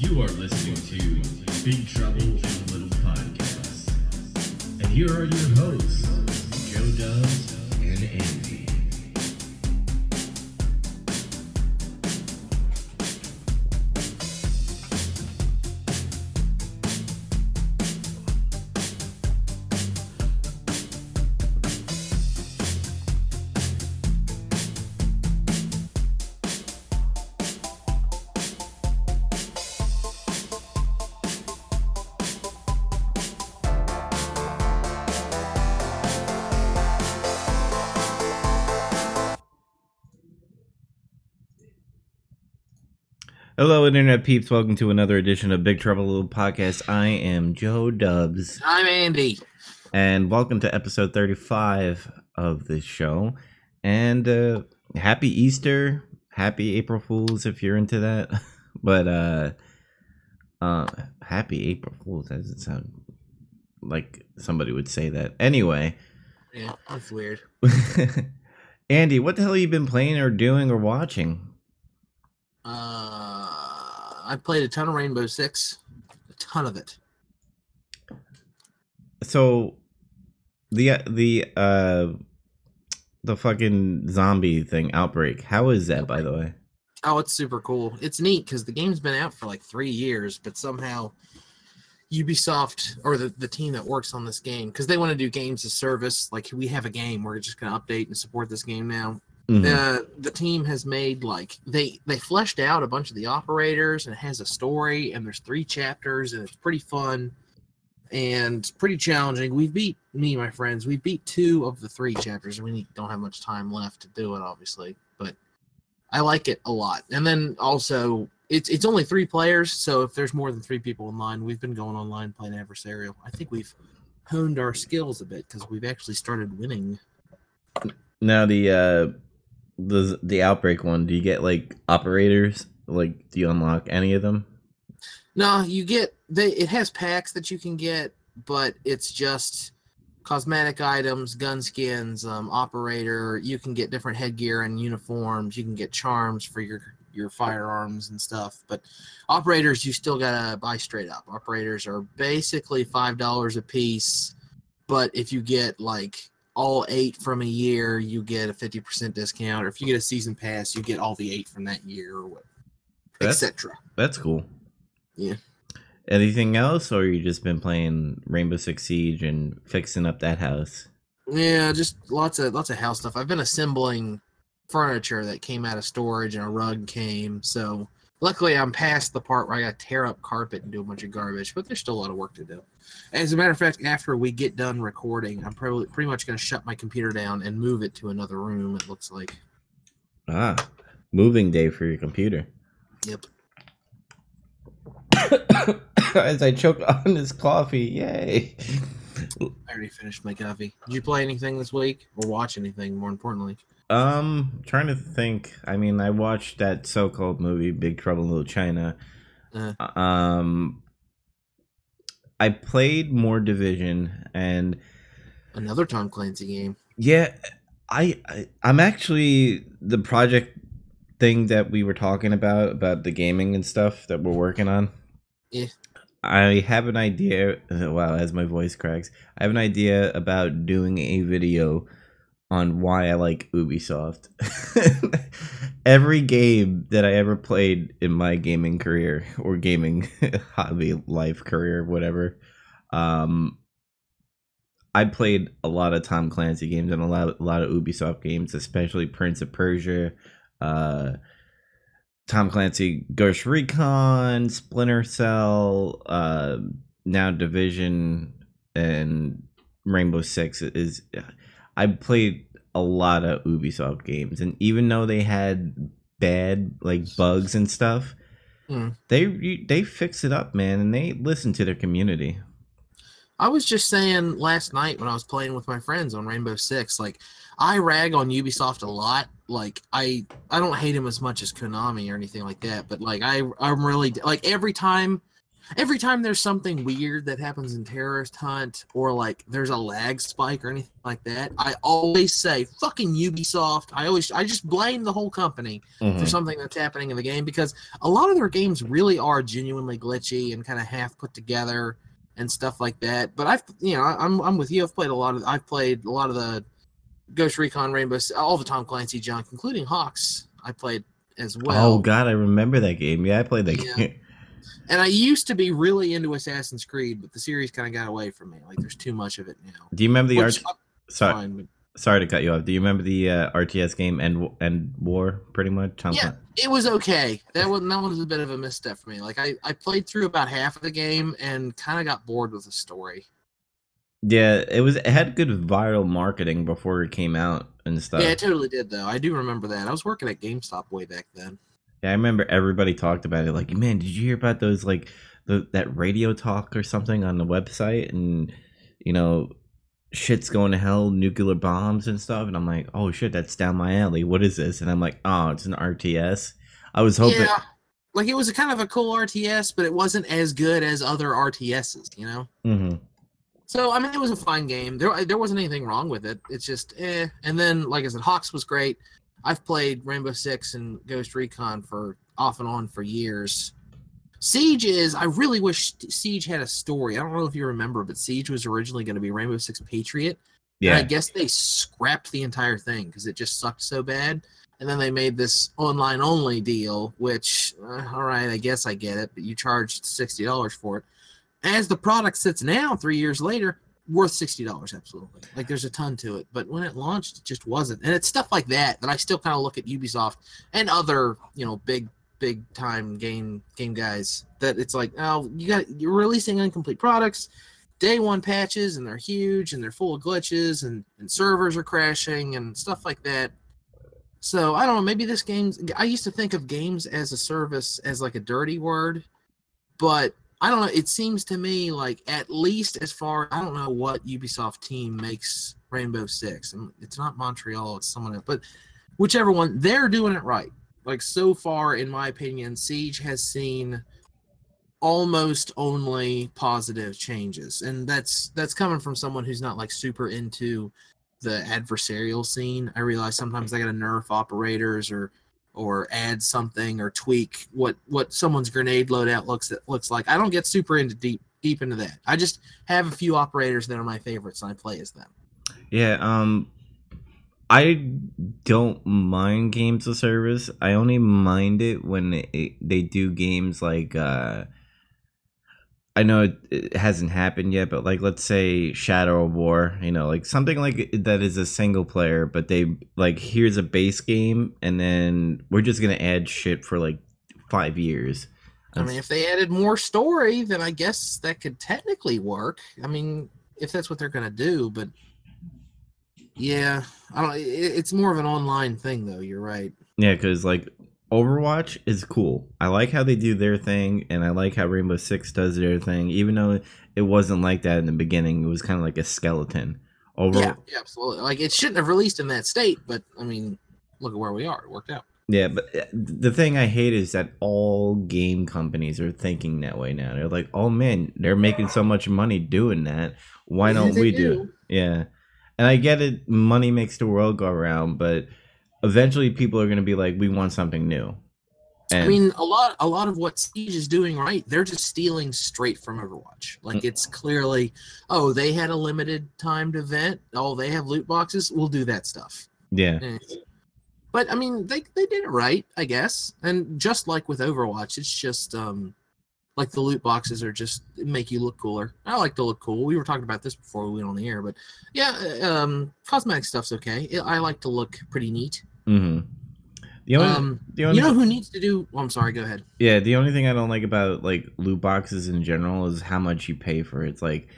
You are listening to Big Trouble in Little Podcasts. And here are your hosts, Joe Dubs and Andy. Hello, Internet peeps. Welcome to another edition of Big Trouble Little Podcast. I am Joe Dubs, I'm Andy. and welcome to episode 35 of this show. And uh, happy Easter. Happy April Fools if you're into that. but uh, uh, happy April Fools. That doesn't sound like somebody would say that. Anyway, Yeah, that's weird. Andy, what the hell have you been playing or doing or watching? Uh, I played a ton of Rainbow Six, a ton of it. so the the uh the fucking zombie thing outbreak how is that by the way Oh, it's super cool. It's neat because the game's been out for like three years, but somehow Ubisoft or the, the team that works on this game, because they want to do games as service, like we have a game, we're just going to update and support this game now. Mhm. Uh, the team has made like they they fleshed out a bunch of the operators and it has a story and there's three chapters and it's pretty fun and pretty challenging. We beat me, my friends. We beat two of the three chapters. and We don't have much time left to do it, obviously, but I like it a lot. And then also, it's it's only three players, so if there's more than three people online, we've been going online playing adversarial. I think we've honed our skills a bit because we've actually started winning. now the uh the the outbreak one do you get like operators like do you unlock any of them No, you get they. It has packs that you can get, but it's just cosmetic items, gun skins, um, operator. You can get different headgear and uniforms. You can get charms for your your firearms and stuff. But operators, you still gotta buy straight up. Operators are basically five dollars a piece, but if you get like all eight from a year, you get a fifty percent discount. Or if you get a season pass, you get all the eight from that year, or what, That's- etc. that's cool Yeah. anything else or you just been playing rainbow six siege and fixing up that house Yeah, just lots of lots of house stuff. I've been assembling furniture that came out of storage and a rug came. So luckily I'm past the part where I got to tear up carpet and do a bunch of garbage, but there's still a lot of work to do. As a matter of fact, after we get done recording, I'm probably pretty much gonna shut my computer down and move it to another room, it looks like. ah moving day for your computer Yep. as i choke on this coffee yay I already finished my coffee. Did you play anything this week? Or watch anything more importantly? Um, trying to think. I mean, I watched that so-called movie Big Trouble in Little China. Uh. Um, I played more Division, and Another Tom Clancy game. yeah, I, I I'm actually the project thing that we were talking about about the gaming and stuff that we're working on. Yeah. I have an idea. Wow, as my voice cracks, I have an idea about doing a video on why I like Ubisoft. Every game that I ever played in my gaming career or gaming hobby life career, whatever, um, I played a lot of Tom Clancy games and a lot, a lot of Ubisoft games, especially Prince of Persia, uh, Tom Clancy Ghost Recon, Splinter Cell, uh, now Division, and Rainbow Six is. I played a lot of Ubisoft games, and even though they had bad like bugs and stuff, Hmm. they they fix it up, man, and they listen to their community. I was just saying last night when I was playing with my friends on Rainbow Six, like I rag on Ubisoft a lot. Like I I don't hate him as much as Konami or anything like that, but like I I'm really like every time every time there's something weird that happens in Terrorist Hunt or like there's a lag spike or anything like that, I always say fucking Ubisoft. I always I just blame the whole company Mhm. for something that's happening in the game because a lot of their games really are genuinely glitchy and kind of half put together and stuff like that. But I've you know I'm I'm with you. I've played a lot of I've played a lot of the Ghost Recon Rainbow all the Tom Clancy junk, including Hawks. I played as well. oh god, I remember that game. Yeah, I played that Yeah. game. And I used to be really into Assassin's Creed, but the series kind of got away from me. Like there's too much of it now. Do you remember the Which, art? Sorry, fine sorry to cut you off. Do you remember the uh, RTS game and EndWar? Pretty much. Yeah, it was okay. That was that was a bit of a misstep for me. Like I, I played through about half of the game and kind of got bored with the story. Yeah, it was. It had good viral marketing before it came out and stuff. Yeah, it totally did though. I do remember that. I was working at GameStop way back then. Yeah, I remember everybody talked about it. Like, man, did you hear about those like the that radio talk or something on the website? And you know, shit's going to hell, nuclear bombs and stuff. And I'm like, oh shit, that's down my alley. What is this? And I'm like, oh, it's an RTS. I was hoping. Yeah, like it was a kind of a cool RTS, but it wasn't as good as other RTSs. You know. hmm So I mean, it was a fine game. There, there wasn't anything wrong with it. It's just eh. And then, like I said, Hawks was great. I've played Rainbow Six and Ghost Recon for off and on for years. Siege is. I really wish Siege had a story. I don't know if you remember, but Siege was originally going to be Rainbow Six Patriot. And I guess they scrapped the entire thing because it just sucked so bad. And then they made this online only deal, which, uh, all right, I guess I get it, but you charged sixty dollars for it. As the product sits now, three years later, worth sixty dollars, absolutely. Like there's a ton to it, but when it launched, it just wasn't. And it's stuff like that that I still kind of look at Ubisoft and other, you know, big, big time game game guys. That it's like, oh, you got you're releasing incomplete products day one patches and they're huge and they're full of glitches and, and servers are crashing and stuff like that. So I don't know, maybe this game's I used to think of games as a service as like a dirty word, but I don't know, it seems to me like at least as far I don't know what Ubisoft team makes Rainbow Six. It's not Montreal, it's someone else, but whichever one, they're doing it right. Like so far, in my opinion, Siege has seen almost only positive changes and that's that's coming from someone who's not like super into the adversarial scene i realize sometimes they gotta nerf operators or or add something or tweak what what someone's grenade loadout looks that looks like i don't get super into deep deep into that i just have a few operators that are my favorites and i play as them yeah. Um, I don't mind games of service. I only mind it when it, they do games like. uh I know it, it hasn't happened yet, but like let's say Shadow of War, you know, like something like that is a single player, but they like here's a base game, and then we're just gonna add shit for like five years. i mean if they added more story then i guess that could technically work i mean if that's what they're gonna do but yeah i don't it, it's more of an online thing though you're right Yeah, because like Overwatch is cool. I like how they do their thing, and I like how Rainbow Six does their thing. Even though it wasn't like that in the beginning, it was kind of like a skeleton. Over, Yeah, yeah, absolutely. Like it shouldn't have released in that state, but I mean, look at where we are. It worked out. Yeah, but uh, the thing I hate is that all game companies are thinking that way now. They're like, "Oh man, they're making so much money doing that. Why don't we do?" it?" Yeah, and I get it. Money makes the world go around, but eventually, people are going to be like, "We want something new." And I mean, a lot, a lot of what Siege is doing right, they're just stealing straight from Overwatch. Like Mm. it's clearly, oh, they had a limited timed event. Oh, they have loot boxes. We'll do that stuff. yeah, Eh. But I mean, they they did it right, I guess. And just like with Overwatch, it's just um like the loot boxes are just make you look cooler. I like to look cool. We were talking about this before we went on the air, but yeah, um cosmetic stuff's okay. I I like to look pretty neat. hmm The only, Um the only you know who needs to do oh, I'm sorry, go ahead. Yeah, the only thing I don't like about like loot boxes in general is how much you pay for it. It's like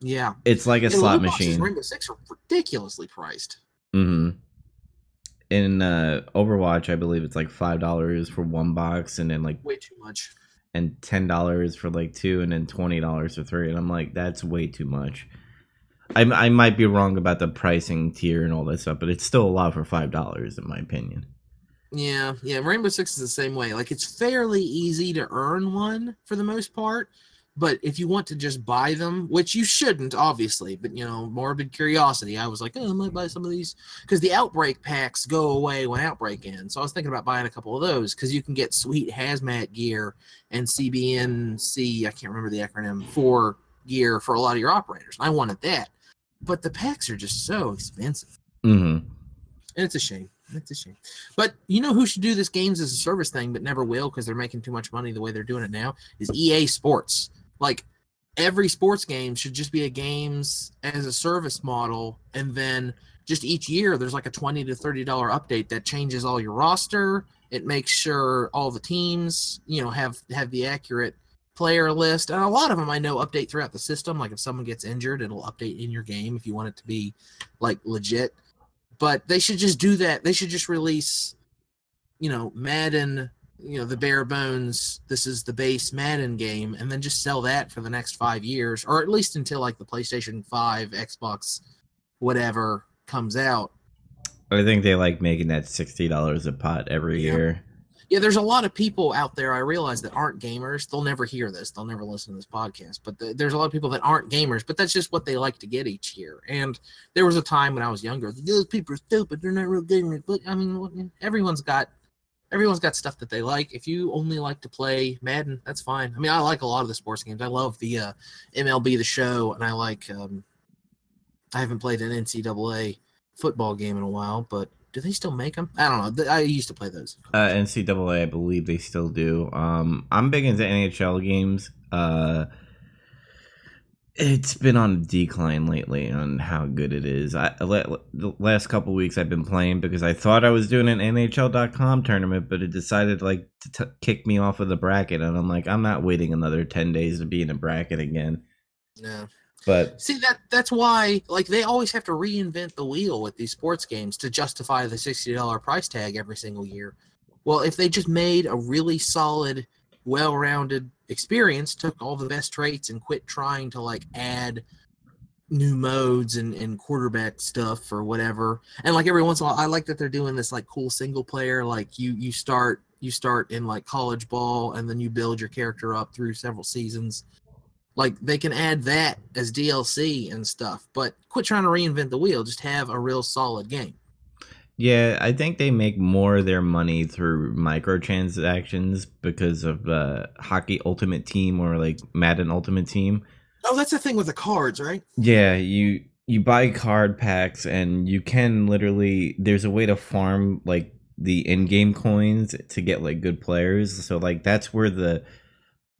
Yeah. it's like a Yeah, slot loot boxes machine. Rainbow Six are ridiculously priced. hmm In uh, Overwatch, I believe it's like five dollars for one box, and then like Way too much. And ten dollars for like two, and then twenty dollars for three. And I'm like, that's way too much. I I might be wrong about the pricing tier and all that stuff, but it's still a lot for five dollars in my opinion. Yeah, yeah. Rainbow Six is the same way. Like it's fairly easy to earn one for the most part, but if you want to just buy them, which you shouldn't, obviously, but you know, morbid curiosity, I was like, oh, I might buy some of these because the Outbreak packs go away when Outbreak ends. So I was thinking about buying a couple of those because you can get sweet hazmat gear and CBNC, I can't remember the acronym for gear for a lot of your operators. I wanted that, but the packs are just so expensive, Mm-hmm. and it's a shame. It's a shame. But you know who should do this games as a service thing, but never will because they're making too much money the way they're doing it now is EA Sports. Like every sports game should just be a games as a service model, and then just each year there's like a twenty to thirty dollar update that changes all your roster. It makes sure all the teams, you know, have have the accurate player list, and a lot of them I know update throughout the system. Like if someone gets injured, it'll update in your game if you want it to be like legit but they should just do that. They should just release, you know, Madden, you know, the bare bones. This is the base Madden game, and then just sell that for the next five years, or at least until like the PlayStation Five, Xbox, whatever comes out. I think they like making that sixty dollars a pot every Yeah. year. Yeah, there's a lot of people out there I realize that aren't gamers. They'll never hear this. They'll never listen to this podcast. But th- there's a lot of people that aren't gamers, but that's just what they like to get each year. And there was a time when I was younger, those people are stupid. They're not real gamers. But I mean, everyone's got everyone's got stuff that they like. If you only like to play Madden, that's fine. I mean, I like a lot of the sports games. I love the uh, MLB The Show, and I like. Um, I haven't played an NCAA football game in a while, but do they still make them? I don't know. I used to play those. Uh, NCAA, I believe they still do. Um, I'm big into NHL games. Uh, it's been on a decline lately on how good it is. I the last couple weeks I've been playing because I thought I was doing an NHL.com tournament, but it decided like to t- kick me off of the bracket, and I'm like, I'm not waiting another ten days to be in a bracket again. No. But See that that's why like they always have to reinvent the wheel with these sports games to justify the sixty dollar price tag every single year. Well, if they just made a really solid, well rounded experience, took all the best traits and quit trying to like add new modes and, and quarterback stuff or whatever. And like every once in a while I like that they're doing this like cool single player, like you you start you start in like college ball and then you build your character up through several seasons like they can add that as DLC and stuff, but quit trying to reinvent the wheel. Just have a real solid game. Yeah, I think they make more of their money through microtransactions because of uh, Hockey Ultimate Team or like Madden Ultimate Team. Oh, that's the thing with the cards, right? Yeah, you you buy card packs and you can literally there's a way to farm like the in-game coins to get like good players. So like that's where the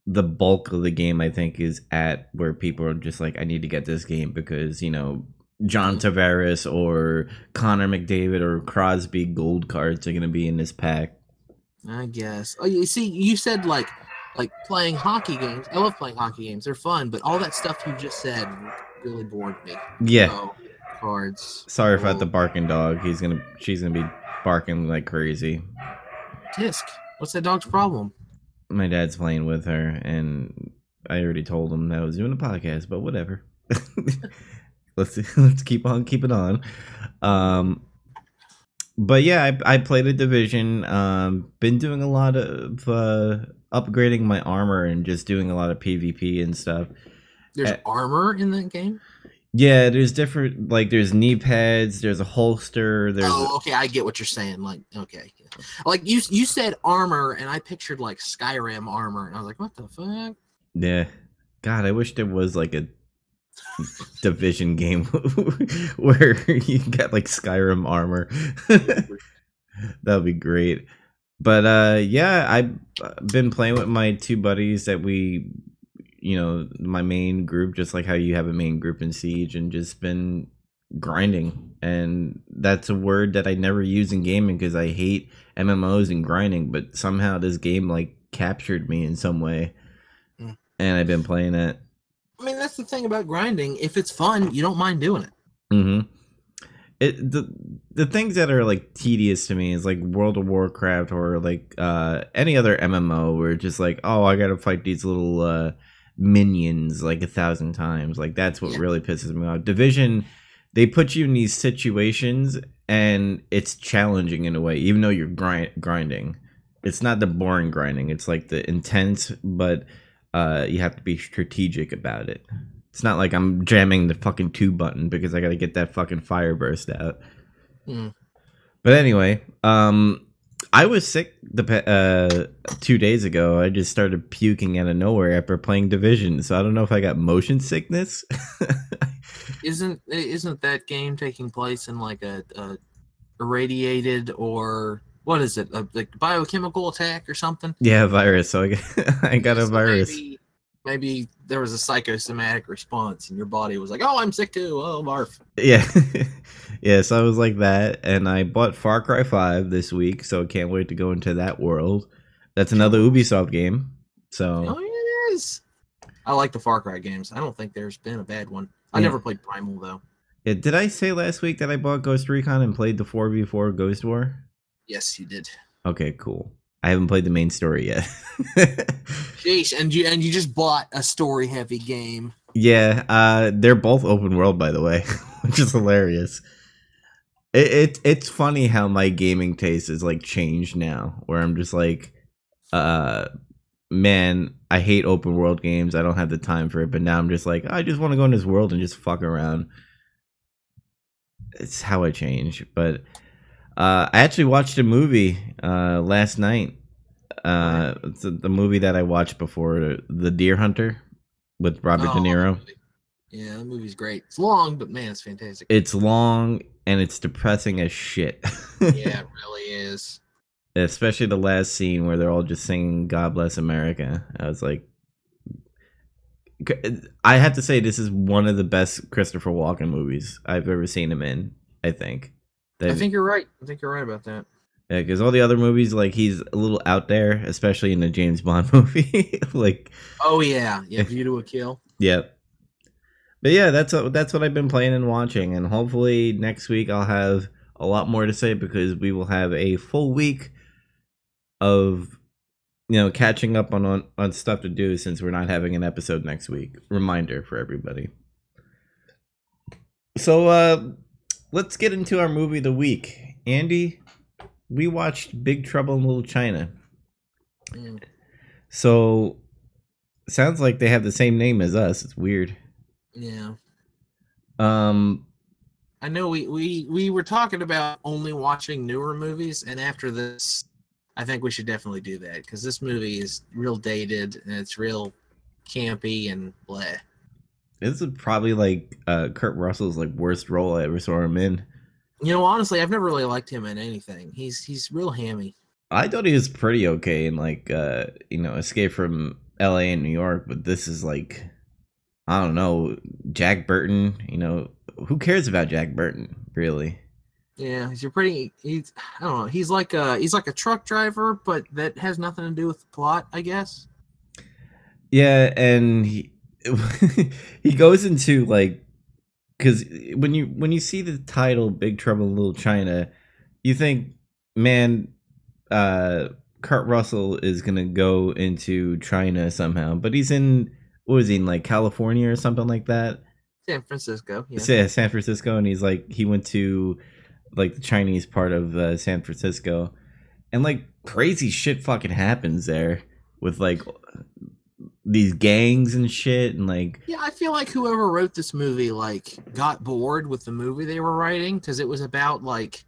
the bulk of the game I think is at where people are just like I need to get this game because, you know, John Tavares or Connor McDavid or Crosby gold cards are going to be in this pack. I guess. Oh, you see, you said like like playing hockey games. I love playing hockey games. They're fun, but all that stuff you just said really bored me. Yeah. So, cards. Sorry about the barking dog. He's to she's going to be barking like crazy. Disc. What's that dog's problem? my dad's playing with her and I already told him that I was doing a podcast, but whatever. let's let's keep on keeping on. Um but yeah, I I played a division. Um been doing a lot of uh upgrading my armor and just doing a lot of PvP and stuff. There's Uh, armor in that game. Yeah, there's different like there's knee pads, there's a holster, there's oh, okay, I get what you're saying. Like, okay, like you you said armor, and I pictured like Skyrim armor, and I was like, what the fuck? Yeah. God, I wish there was like a division game where you get like Skyrim armor. that would be great. But uh yeah, I've been playing with my two buddies that we you know, my main group just like how you have a main group in Siege and just been grinding. And that's a word that I never use in gaming because I hate MMOs and grinding, but somehow this game like captured me in some way. Mm. And I've been playing it. I mean, that's the thing about grinding. If it's fun, you don't mind doing it. Mm-hmm. It the the things that are like tedious to me is like World of Warcraft or like uh any other MMO where it's just like oh I gotta fight these little uh minions like a thousand times like that's what Yeah. really pisses me off. Division they put you in these situations and it's challenging in a way, even though you're grind grinding. It's not the boring grinding. It's like the intense, but uh, you have to be strategic about it. It's not like I'm jamming the fucking two button because I got to get that fucking fire burst out. Hmm. But anyway, um, I was sick the uh two days ago. I just started puking out of nowhere after playing Division, so I don't know if I got motion sickness. Isn't isn't that game taking place in like a, a irradiated or what is it? A like biochemical attack or something? yeah, virus. So I got, I got a So virus. Maybe, maybe there was a psychosomatic response, and your body was like, "Oh, I'm sick too. Oh, barf." Yeah, yeah. So I was like that, and I bought Far Cry Five this week, so I can't wait to go into that world. That's another Ubisoft game. So Oh, it is. I like the Far Cry games. I don't think there's been a bad one. I Yeah. never played Primal though. yeah, did I say last week that I bought Ghost Recon and played the four v four Ghost War? Yes, you did. Okay, cool. I haven't played the main story yet. Sheesh, and you and you just bought a story heavy game. yeah, uh, they're both open world, by the way, which is hilarious. It, it it's funny how my gaming taste is like changed now, where I'm just like, uh, man, I hate open world games. I don't have the time for it. But now I'm just like, I just want to go in this world and just fuck around. It's how I change. But uh, I actually watched a movie uh, last night. Uh, it's the movie that I watched before, The Deer Hunter, with Robert Oh, De Niro. Yeah, that movie's great. It's long, but man, it's fantastic. It's long and it's depressing as shit. yeah, it really is. Especially the last scene where they're all just singing "God Bless America." I was like, I have to say, this is one of the best Christopher Walken movies I've ever seen him in. I think. I think you're right. I think you're right about that. Yeah, because all the other movies, like he's a little out there, especially in the James Bond movie. like, Oh yeah, yeah. View to a Kill. Yep. But yeah, that's what that's what I've been playing and watching, and hopefully next week I'll have a lot more to say because we will have a full week of you know catching up on on, on stuff to do since we're not having an episode next week. Reminder for everybody. So uh let's get into our movie of the week. Andy, we watched Big Trouble in Little China. Mm. So sounds like they have the same name as us. It's weird. Yeah, Um I know. We we we were talking about only watching newer movies, and after this, I think we should definitely do that because this movie is real dated and it's real campy and bleh. This is probably like uh Kurt Russell's like worst role I ever saw him in. You know, honestly, I've never really liked him in anything. He's he's real hammy. I thought he was pretty okay in like uh you know, Escape from LA and New York, but this is like I don't know, Jack Burton, you know, who cares about Jack Burton, really? Yeah, he's a pretty. He's I don't know. He's like a he's like a truck driver, but that has nothing to do with the plot, I guess. Yeah, and he he goes into like because when you when you see the title "Big Trouble in Little China," you think, man, uh, Kurt Russell is gonna go into China somehow, but he's in what was he in like California or something like that? San Francisco. Yeah. Yeah, San Francisco, and he's like he went to like the Chinese part of uh, San Francisco, and like crazy shit fucking happens there with like these gangs and shit, and like Yeah, I feel like whoever wrote this movie like got bored with the movie they were writing because it was about like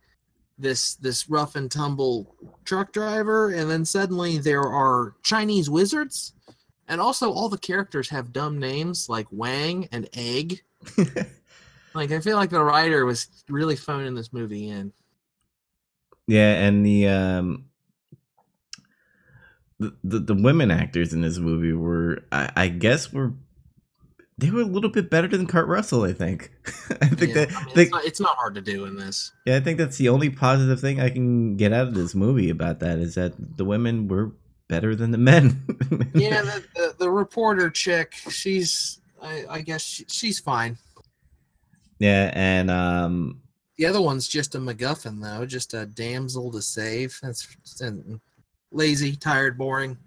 this this rough and tumble truck driver, and then suddenly there are Chinese wizards, and also all the characters have dumb names like Wang and Egg. Like I feel like the writer was really phoning this movie in. yeah, and the um. The, the, the women actors in this movie were I, I guess were they were a little bit better than Kurt Russell I think I think Yeah, that I mean, they, it's, not, it's not hard to do in this. Yeah, I think that's the only positive thing I can get out of this movie about that is that the women were better than the men. Yeah, the, the, the reporter chick, she's I, I guess she, she's fine. yeah, and um The other one's just a MacGuffin, though, just a damsel to save. That's and lazy, tired, boring.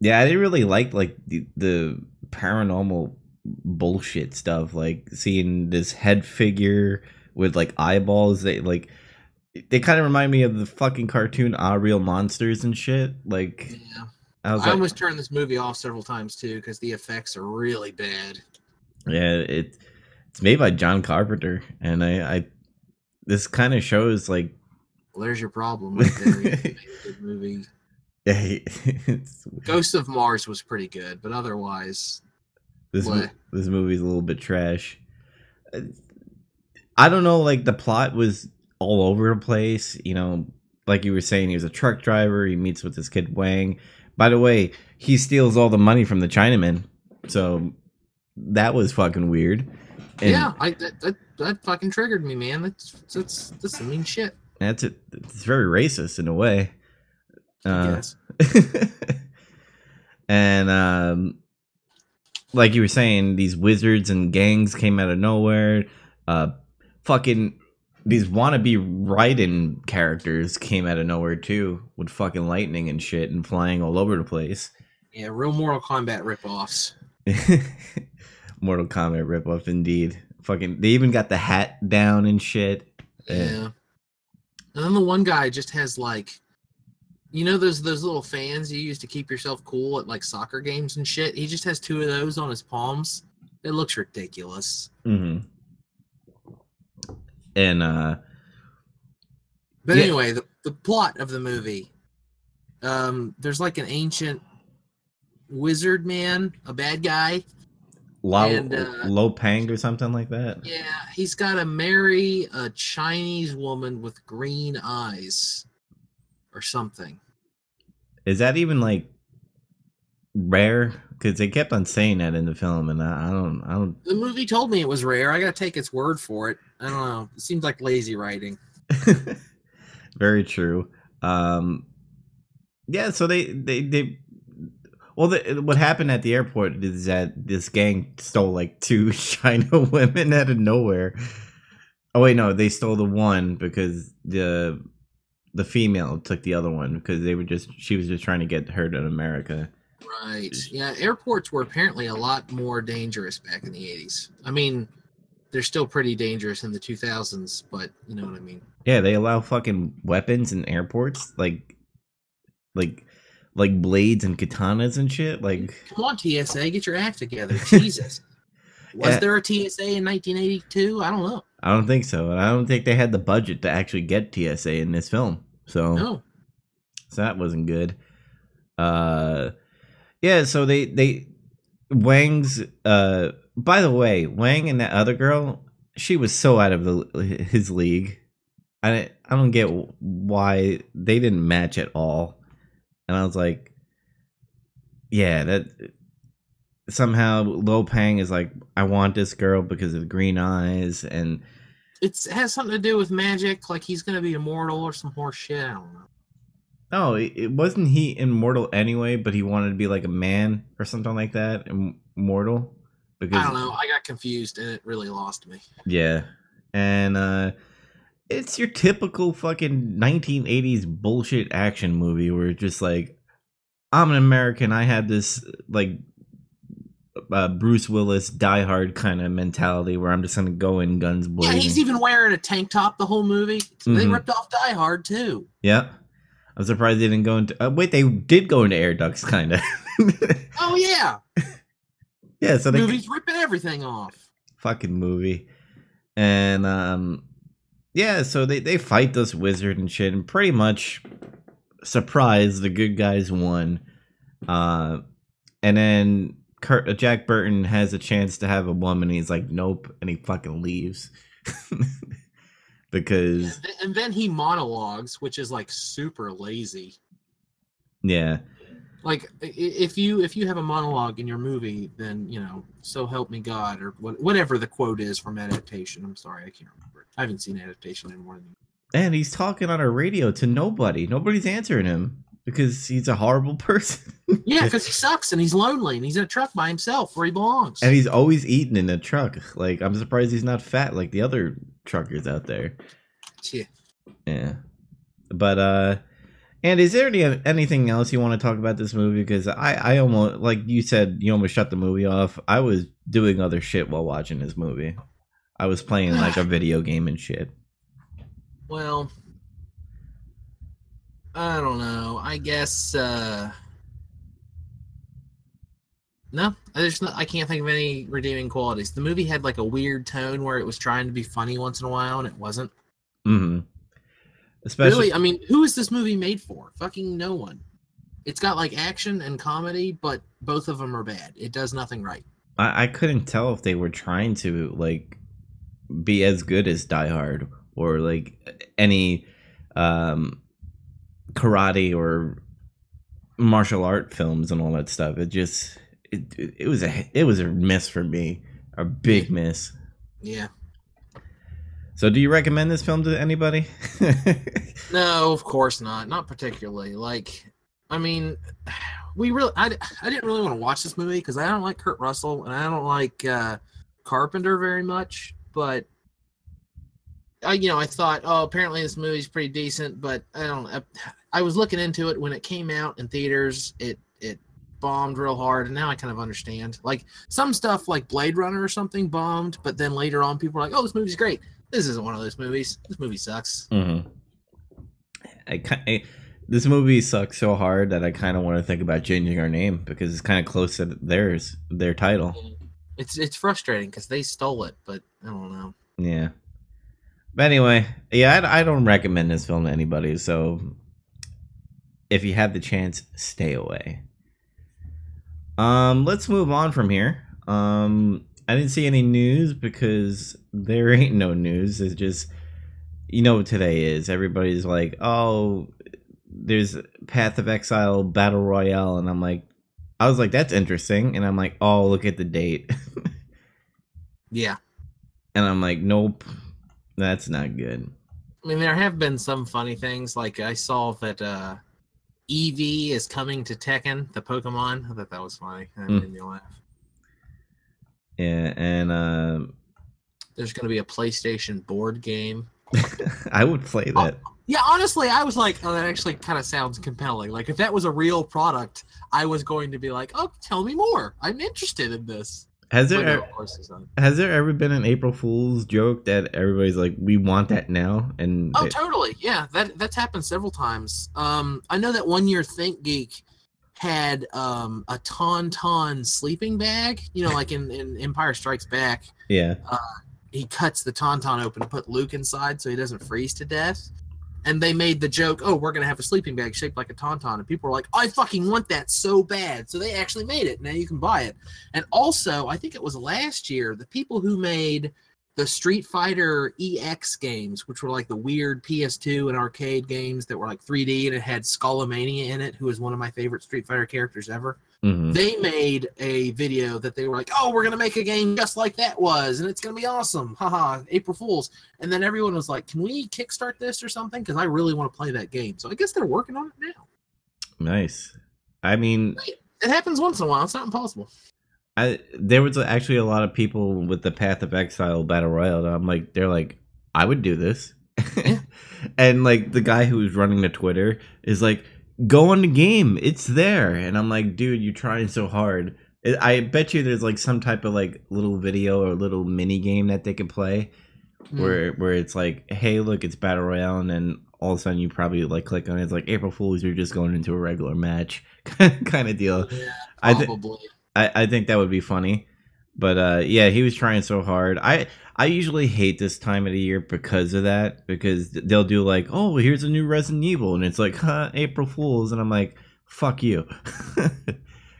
yeah, I didn't really like like the, the paranormal bullshit stuff, like seeing this head figure with like eyeballs They like they kind of remind me of the fucking cartoon Ah Real Monsters and shit. Like Yeah. I was I like, almost turned this movie off several times too because the effects are really bad. yeah, it it's made by John Carpenter, and I, I this kind of shows like Well, there's your problem right there. You made a good movie. yeah, Ghost of Mars was pretty good, but otherwise, this mo- this movie's a little bit trash. I don't know, like the plot was all over the place. You know, like you were saying, he was a truck driver. He meets with this kid Wang. By the way, he steals all the money from the Chinaman. So that was fucking weird. And yeah, I that, that that fucking triggered me, man. That's that's that's some mean shit. that's it. It's very racist in a way. Uh, and um like you were saying these wizards and gangs came out of nowhere uh fucking these wannabe Raiden characters came out of nowhere too with fucking lightning and shit and flying all over the place Yeah, real Mortal Kombat ripoffs. mortal kombat ripoff indeed fucking they even got the hat down and shit Yeah. Yeah. And then the one guy just has like, you know those those little fans you use to keep yourself cool at like soccer games and shit. He just has two of those on his palms. It looks ridiculous. hmm and uh But Yeah. anyway, the, the plot of the movie. Um, there's like an ancient wizard man, a bad guy. Lo, And, uh, Lo Pang or something like that Yeah, he's got to marry a Chinese woman with green eyes or something. Is that even like rare? Because they kept on saying that in the film, and I, I don't, I don't. The movie told me it was rare. I got to take its word for it. I don't know. It seems like lazy writing. Very true. Um, yeah. So they, they, they. Well, the, what happened at the airport is that this gang stole like two China women out of nowhere. Oh wait, no, they stole the one because the the female took the other one because they were just she was just trying to get her to America. Right. Yeah, airports were apparently a lot more dangerous back in the 80s. I mean, they're still pretty dangerous in the 2000s, but you know what I mean. Yeah, they allow fucking weapons in airports, like, like, like blades and katanas and shit. Like, Come on, TSA, get your act together. Jesus. Was Yeah. there a TSA in 1982? I don't know. I don't think so. I don't think they had the budget to actually get TSA in this film. So, No. so that wasn't good. Uh, yeah. So they they Wang's. Uh, by the way, Wang and that other girl, she was so out of the his league. I I don't get why they didn't match at all. And I was like, yeah, that somehow Lo Pang is like, I want this girl because of the green eyes, and It's, it has something to do with magic, like he's going to be immortal or some horse shit. I don't know. no, it, it wasn't he immortal anyway, but he wanted to be like a man or something like that, immortal. Because I don't know. I got confused and it really lost me. Yeah. And uh it's your typical fucking 1980s bullshit action movie where it's just like I'm an American, I have this like uh, Bruce Willis Die Hard kind of mentality where I'm just gonna go in guns blazing. Yeah, he's even wearing a tank top the whole movie. They Mhm. ripped off Die Hard too. yeah. I'm surprised they didn't go into. Uh, wait, they did go into air ducts, kind of. Oh yeah, yeah, so they movies ripping everything off. fucking movie. And um yeah, so they they fight this wizard and shit and pretty much surprise the good guys won. Uh and then Kurt, uh, Jack Burton has a chance to have a woman he's like nope and he fucking leaves. because And then he monologues, which is like super lazy. yeah. Like if you if you have a monologue in your movie, then you know, so help me God, or what, whatever the quote is from adaptation. I'm sorry, I can't remember. I haven't seen adaptation in more than. And he's talking on a radio to nobody. Nobody's answering him because he's a horrible person. Yeah, because he sucks and he's lonely and he's in a truck by himself where he belongs. And he's always eating in a truck. Like I'm surprised he's not fat like the other truckers out there. Yeah. Yeah. But uh and is there any anything else you want to talk about this movie? Because I I almost like you said you almost shut the movie off. I was doing other shit while watching this movie. I was playing like a video game and shit. Well, I don't know. I guess uh no, there's not. I can't think of any redeeming qualities. The movie had like a weird tone where it was trying to be funny once in a while, and it wasn't. Mm-hmm. Especially, really, I mean, who is this movie made for? Fucking no one. It's got like action and comedy, but both of them are bad. It does nothing right. I, I couldn't tell if they were trying to like be as good as Die Hard or like any um karate or martial art films and all that stuff. It just it, it was a it was a miss for me, a big miss. Yeah. So, do you recommend this film to anybody? no, of course not. Not particularly. Like, I mean, we really, I, I didn't really want to watch this movie because I don't like Kurt Russell and I don't like uh, Carpenter very much. But I, you know, I thought, oh, apparently this movie's pretty decent. But I don't. I, I was looking into it when it came out in theaters. It it bombed real hard, and now I kind of understand. Like some stuff, like Blade Runner or something, bombed, but then later on, people were like, "Oh, this movie's great." This isn't one of those movies. This movie sucks. Mm-hmm. I, I this movie sucks so hard that I kind of want to think about changing our name because it's kind of close to theirs, their title. It's it's frustrating because they stole it, but I don't know. Yeah. But anyway, yeah, I, I don't recommend this film to anybody. So if you have the chance, stay away. Um, let's move on from here. Um, I didn't see any news because there ain't no news. It's just you know what today is. Everybody's like, "Oh, there's Path of Exile Battle Royale," and I'm like, I was like, "That's interesting," and I'm like, "Oh, look at the date." yeah. And I'm like, "Nope, that's not good." I mean, there have been some funny things. Like I saw that uh Eevee is coming to Tekken, the Pokemon. I thought that was funny. That mm. made me laugh. Yeah, and um, there's going to be a PlayStation board game. I would play oh, that. yeah, honestly, I was like, oh, that actually kind of sounds compelling. Like, if that was a real product, I was going to be like, oh, tell me more. I'm interested in this. Has there has there ever been an April Fool's joke that everybody's like, we want that now? And oh, they- totally, yeah, that that's happened several times. Um, I know that one year ThinkGeek had um a tauntaun sleeping bag. You know, like in in Empire Strikes Back. Yeah. Uh, he cuts the tauntaun open to put Luke inside so he doesn't freeze to death and they made the joke, "Oh, we're gonna have a sleeping bag shaped like a tauntaun," and people were like, "I fucking want that so bad!" So they actually made it. Now you can buy it. And also, I think it was last year, the people who made the Street Fighter EX games, which were like the weird PS2 and arcade games that were like 3D and it had Skullomania in it, who is one of my favorite Street Fighter characters ever. Mm-hmm. They made a video that they were like, "Oh, we're gonna make a game just like that was, and it's gonna be awesome!" Haha, April Fools! And then everyone was like, "Can we kickstart this or something?" Because I really want to play that game. So I guess they're working on it now. Nice. I mean, it happens once in a while. It's not impossible. I there was actually a lot of people with the Path of Exile battle royale. I'm like, they're like, I would do this. and like the guy who was running the Twitter is like, go on the game. It's there. And I'm like, dude, you're trying so hard. I bet you there's like some type of like little video or little mini game that they could play mm. where where it's like, hey, look, it's battle royale, and then all of a sudden you probably like click on it. It's like April Fools, you're just going into a regular match kind of deal. Yeah, probably. I, th- I I think that would be funny. But uh, yeah, he was trying so hard. I I usually hate this time of the year because of that. Because they'll do like, oh, here's a new Resident Evil, and it's like, huh, April Fools, and I'm like, fuck you.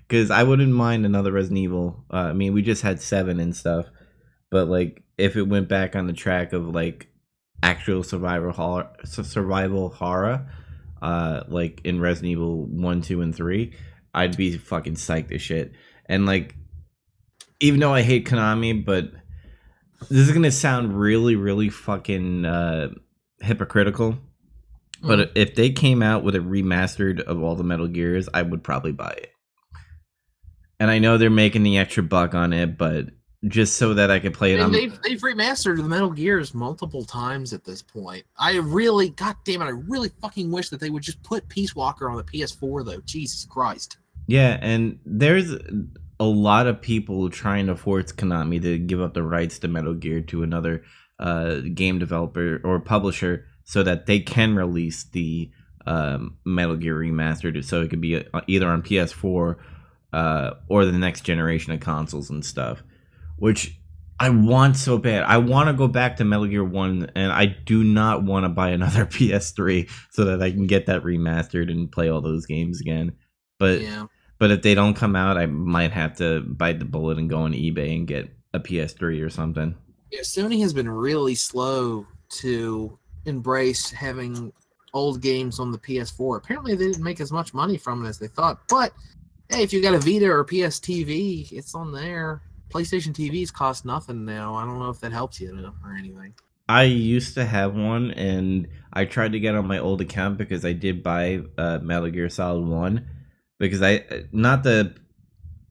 Because I wouldn't mind another Resident Evil. Uh, I mean, we just had seven and stuff, but like, if it went back on the track of like actual survival horror, survival horror, uh, like in Resident Evil one, two, and three, I'd be fucking psyched as shit. And like even though I hate Konami, but this is gonna sound really, really fucking uh, hypocritical. But mm. if they came out with a remastered of all the Metal Gears, I would probably buy it. And I know they're making the extra buck on it, but just so that I could play it on. They've, they've remastered the Metal Gears multiple times at this point. I really, god damn it, I really fucking wish that they would just put Peace Walker on the PS4 though. Jesus Christ. Yeah, and there's a lot of people trying to force Konami to give up the rights to Metal Gear to another uh, game developer or publisher so that they can release the um, Metal Gear Remastered, so it could be uh, either on PS4 uh, or the next generation of consoles and stuff. Which I want so bad. I want to go back to Metal Gear One, and I do not want to buy another PS3 so that I can get that remastered and play all those games again. But yeah. But if they don't come out, I might have to bite the bullet and go on eBay and get a PS3 or something. Yeah, Sony has been really slow to embrace having old games on the PS4. Apparently, they didn't make as much money from it as they thought. But hey, if you got a Vita or PS TV, it's on there. PlayStation TVs cost nothing now. I don't know if that helps you or anything. I used to have one, and I tried to get on my old account because I did buy uh, Metal Gear Solid One. Because I not the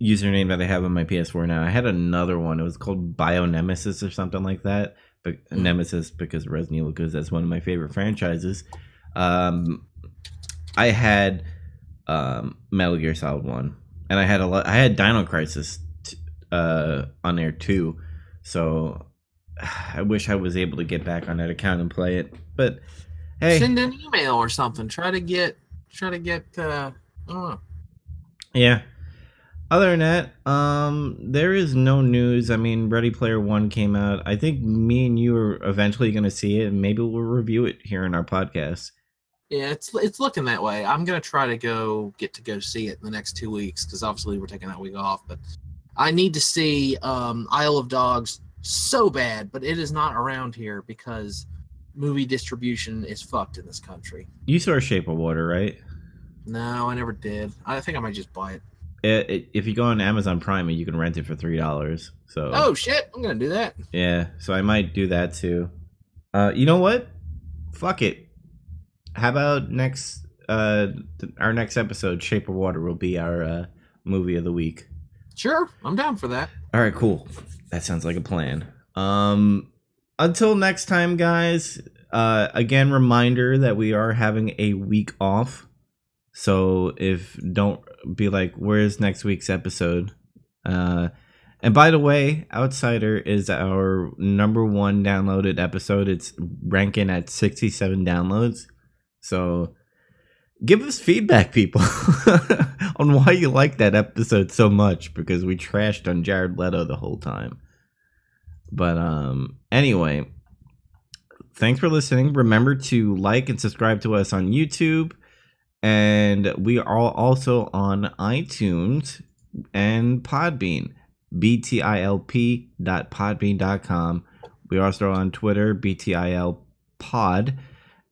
username that I have on my PS4 now. I had another one. It was called Bio Nemesis or something like that. But Hmm. Nemesis because Resident Evil because that's one of my favorite franchises. Um, I had um, Metal Gear Solid One, and I had a lot. I had Dino Crisis t- uh, on there too. So I wish I was able to get back on that account and play it. But hey, Send an email or something. Try to get. Try to get. Uh, I don't know. Yeah. Other than that, um, there is no news. I mean, Ready Player One came out. I think me and you are eventually going to see it, and maybe we'll review it here in our podcast. Yeah, it's it's looking that way. I'm gonna try to go get to go see it in the next two weeks because obviously we're taking that week off. But I need to see um, Isle of Dogs so bad, but it is not around here because movie distribution is fucked in this country. You saw Shape of Water, right? No, I never did. I think I might just buy it. It, it, if you go on Amazon Prime, you can rent it for three dollars. So Oh shit! I'm gonna do that. yeah, so I might do that too. Uh, you know what? Fuck it. How about next? Uh, th- our next episode, Shape of Water, will be our uh, movie of the week. Sure, I'm down for that. All right, cool. That sounds like a plan. Um until next time guys, uh again reminder that we are having a week off. So if don't be like where's next week's episode? Uh and by the way, Outsider is our number 1 downloaded episode. It's ranking at 67 downloads. So give us feedback people on why you like that episode so much because we trashed on Jared Leto the whole time. But um anyway, thanks for listening. Remember to like and subscribe to us on YouTube and we are also on iTunes and Podbean. btilp.podbean.com. We are also on Twitter, btil pod.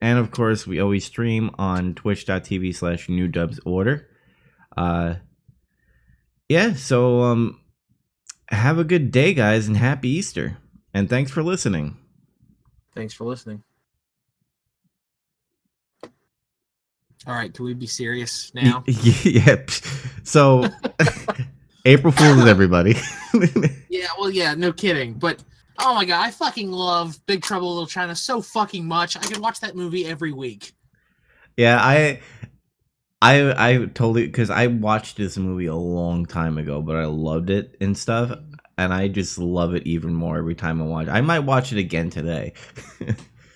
And of course, we always stream on twitch.tv slash new dubs order. Uh, yeah, so um, have a good day, guys, and happy Easter. And thanks for listening. Thanks for listening. All right, can we be serious now? yep. So, April Fools, everybody. Yeah, well, yeah, no kidding. But oh my god, I fucking love Big Trouble in Little China so fucking much. I could watch that movie every week. yeah, I. I I totally because I watched this movie a long time ago, but I loved it and stuff, and I just love it even more every time I watch. I might watch it again today.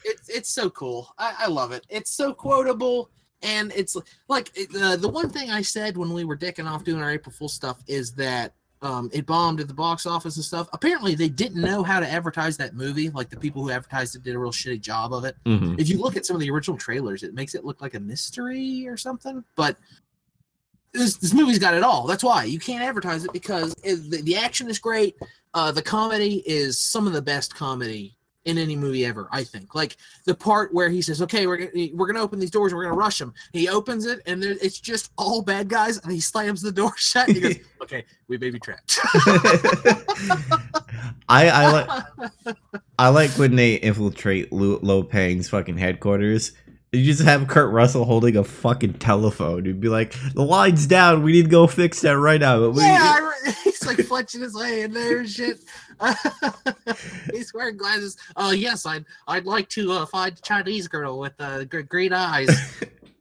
It's it's so cool. I, I love it. It's so quotable, and it's like uh, the one thing I said when we were dicking off doing our April Fool stuff is that um, it bombed at the box office and stuff. Apparently, they didn't know how to advertise that movie. Like the people who advertised it did a real shitty job of it. Mhm. if you look at some of the original trailers, it makes it look like a mystery or something. But this, this movie's got it all. That's why you can't advertise it because it, the, the action is great. Uh, the comedy is some of the best comedy in any movie ever. I think. Like the part where he says, "Okay, we're gonna, we're gonna open these doors. and We're gonna rush them." He opens it, and there, it's just all bad guys, and he slams the door shut. And he goes, "Okay, we may be trapped." I I like I like when they infiltrate Lu- Lo Pan's fucking headquarters. You just have Kurt Russell holding a fucking telephone. You'd be like, "The line's down. We need to go fix that right now." But we, Yeah, he's like fletching his way in there and shit. he's wearing glasses. Oh yes, I'd I'd like to uh, find a Chinese girl with uh, gr- green eyes.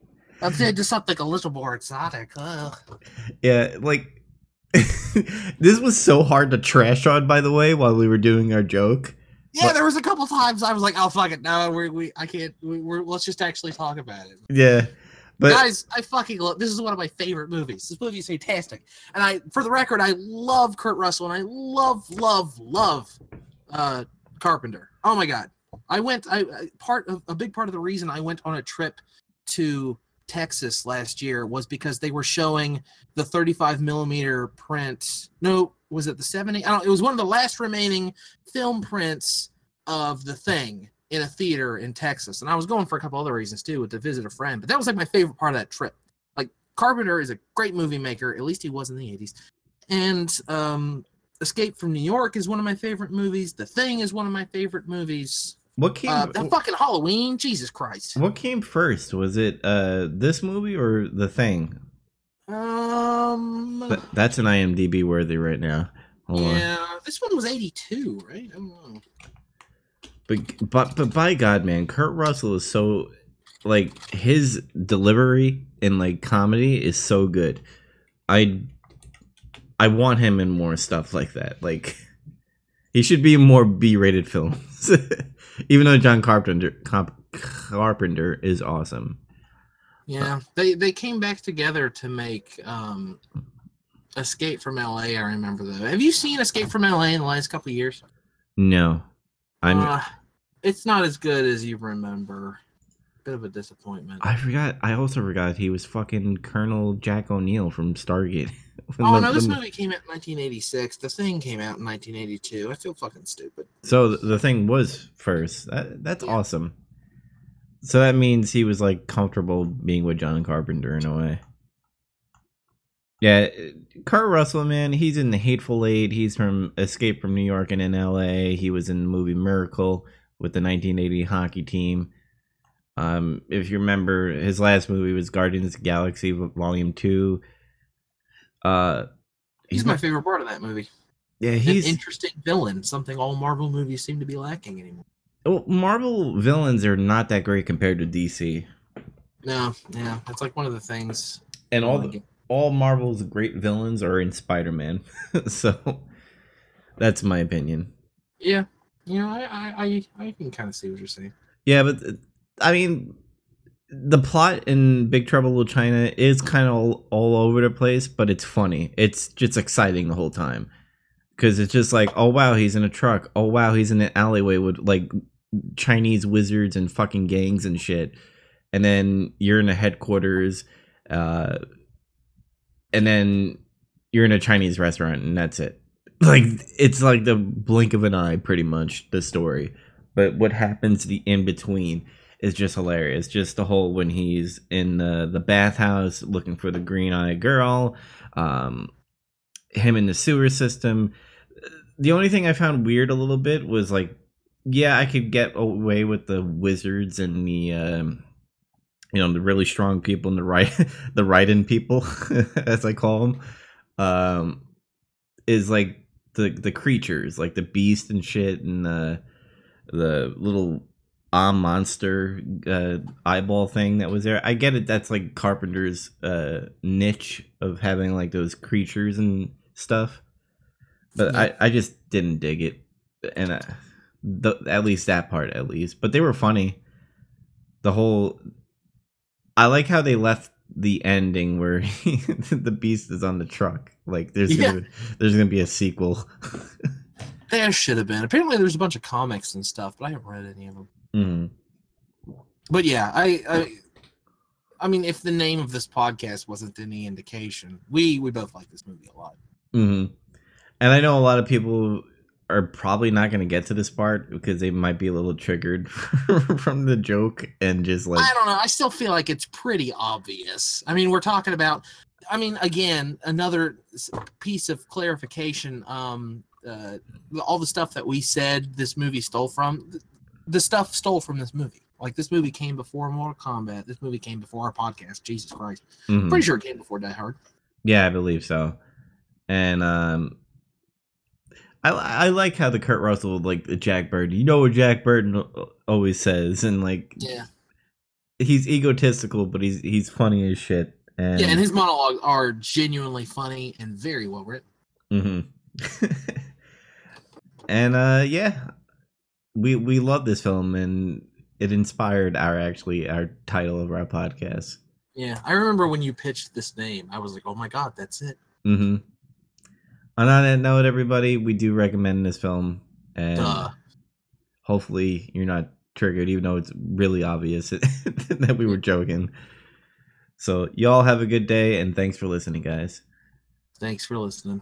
I'm saying just something a little more exotic. Ugh. yeah, like this was so hard to trash on. By the way, while we were doing our joke, Yeah, there was a couple times I was like, "Oh fuck it, no, we we I can't. We, we're let's just actually talk about it." yeah. But Guys, I fucking love this is one of my favorite movies. This movie is fantastic. And I for the record, I love Kurt Russell and I love, love, love uh Carpenter. Oh my god. I went I I- part of a big part of the reason I went on a trip to Texas last year was because they were showing the 35 millimeter print. No, was it the 70? I don't. It was one of the last remaining film prints of the thing in a theater in Texas, and I was going for a couple other reasons too, with to visit a friend. But that was like my favorite part of that trip. Like Carpenter is a great movie maker. At least he was in the 80s, and um, Escape from New York is one of my favorite movies. The Thing is one of my favorite movies. what came Uh, that fucking Halloween, Jesus Christ. what came first? Was it uh this movie or the thing? Um, Th- that's an IMDb worthy right now. Hold on. yeah, this one was 82, right? I don't know. But but but by God, man, Kurt Russell is so like his delivery in like comedy is so good. I I want him in more stuff like that. Like he should be in more B-rated films. Even though John Carpenter Carpenter is awesome. Yeah, they they came back together to make um Escape from LA. I remember though. Have you seen Escape from LA in the last couple of years? No. I'm Uh, it's not as good as you remember. Bit of a disappointment. I forgot I also forgot he was fucking Colonel Jack O'Neill from Stargate. oh no, this movie came out in 1986. The Thing came out in 1982. I feel fucking stupid. So the thing was first. That, that's Yeah. awesome. So that means he was like comfortable being with John Carpenter in a way. Yeah, Kurt Russell, man, he's in the Hateful Eight. He's from Escape from New York and in L.A. He was in the movie Miracle with the 1980 hockey team. Um, if you remember, his last movie was Guardians of the Galaxy Volume Two. Uh, He's my favorite part of that movie. yeah, he's An he's interesting villain, something all Marvel movies seem to be lacking anymore. Well, Marvel villains are not that great compared to DC, No, yeah, that's like one of the things. and all like the, all Marvel's great villains are in Spider Man. so that's my opinion. Yeah, you know, I I I, I can kind of see what you're saying. Yeah, but I mean, the plot in Big Trouble in Little China is kind of all, all over the place, but it's funny. It's just exciting the whole time because it's just like, oh wow, he's in a truck. Oh wow, he's in an alleyway with like Chinese wizards and fucking gangs and shit. And then you're in a headquarters, uh, and then you're in a Chinese restaurant, and that's it. Like it's like the blink of an eye, pretty much the story. But what happens the in between is just hilarious. Just the whole when he's in the the bathhouse looking for the green eyed girl, um, him in the sewer system. The only thing I found weird a little bit was like, yeah, I could get away with the wizards and the. Um, you know the really strong people and the right the right in people as i call them um is like the the creatures like the beast and shit and the the little ah monster uh eyeball thing that was there i get it that's like carpenter's uh niche of having like those creatures and stuff but Yeah. i i just didn't dig it and I, the, at least that part at least but they were funny the whole I like how they left the ending where he, the beast is on the truck. Like there's Yeah. gonna, there's gonna be a sequel. There should have been. Apparently, there's a bunch of comics and stuff, but I haven't read any of them. Mhm. But yeah, I, I, I mean, if the name of this podcast wasn't any indication, we we both like this movie a lot. Mhm. And I know a lot of people are probably not gonna get to this part because they might be a little triggered from the joke and just like I don't know. I still feel like it's pretty obvious. I mean, we're talking about. I mean, again, another piece of clarification. Um, uh, all the stuff that we said this movie stole from, the stuff stole from this movie. Like this movie came before Mortal Kombat. This movie came before our podcast. Jesus Christ! mhm. Pretty sure it came before Die Hard. Yeah, I believe so. And um I I like how the Kurt Russell like the Jack Bird. You know what Jack Burton always says and like Yeah, he's egotistical but he's he's funny as shit. And, yeah, and his monologues are genuinely funny and very well written. Mm Mhm. and uh yeah. We we love this film and it inspired our actually our title of our podcast. Yeah, I remember when you pitched this name. I was like, "Oh my god, that's it." Mm-hmm. And on that note, everybody, we do recommend this film, and Duh. hopefully you're not triggered, even though it's really obvious that we were joking. So y'all have a good day, and thanks for listening, guys. Thanks for listening.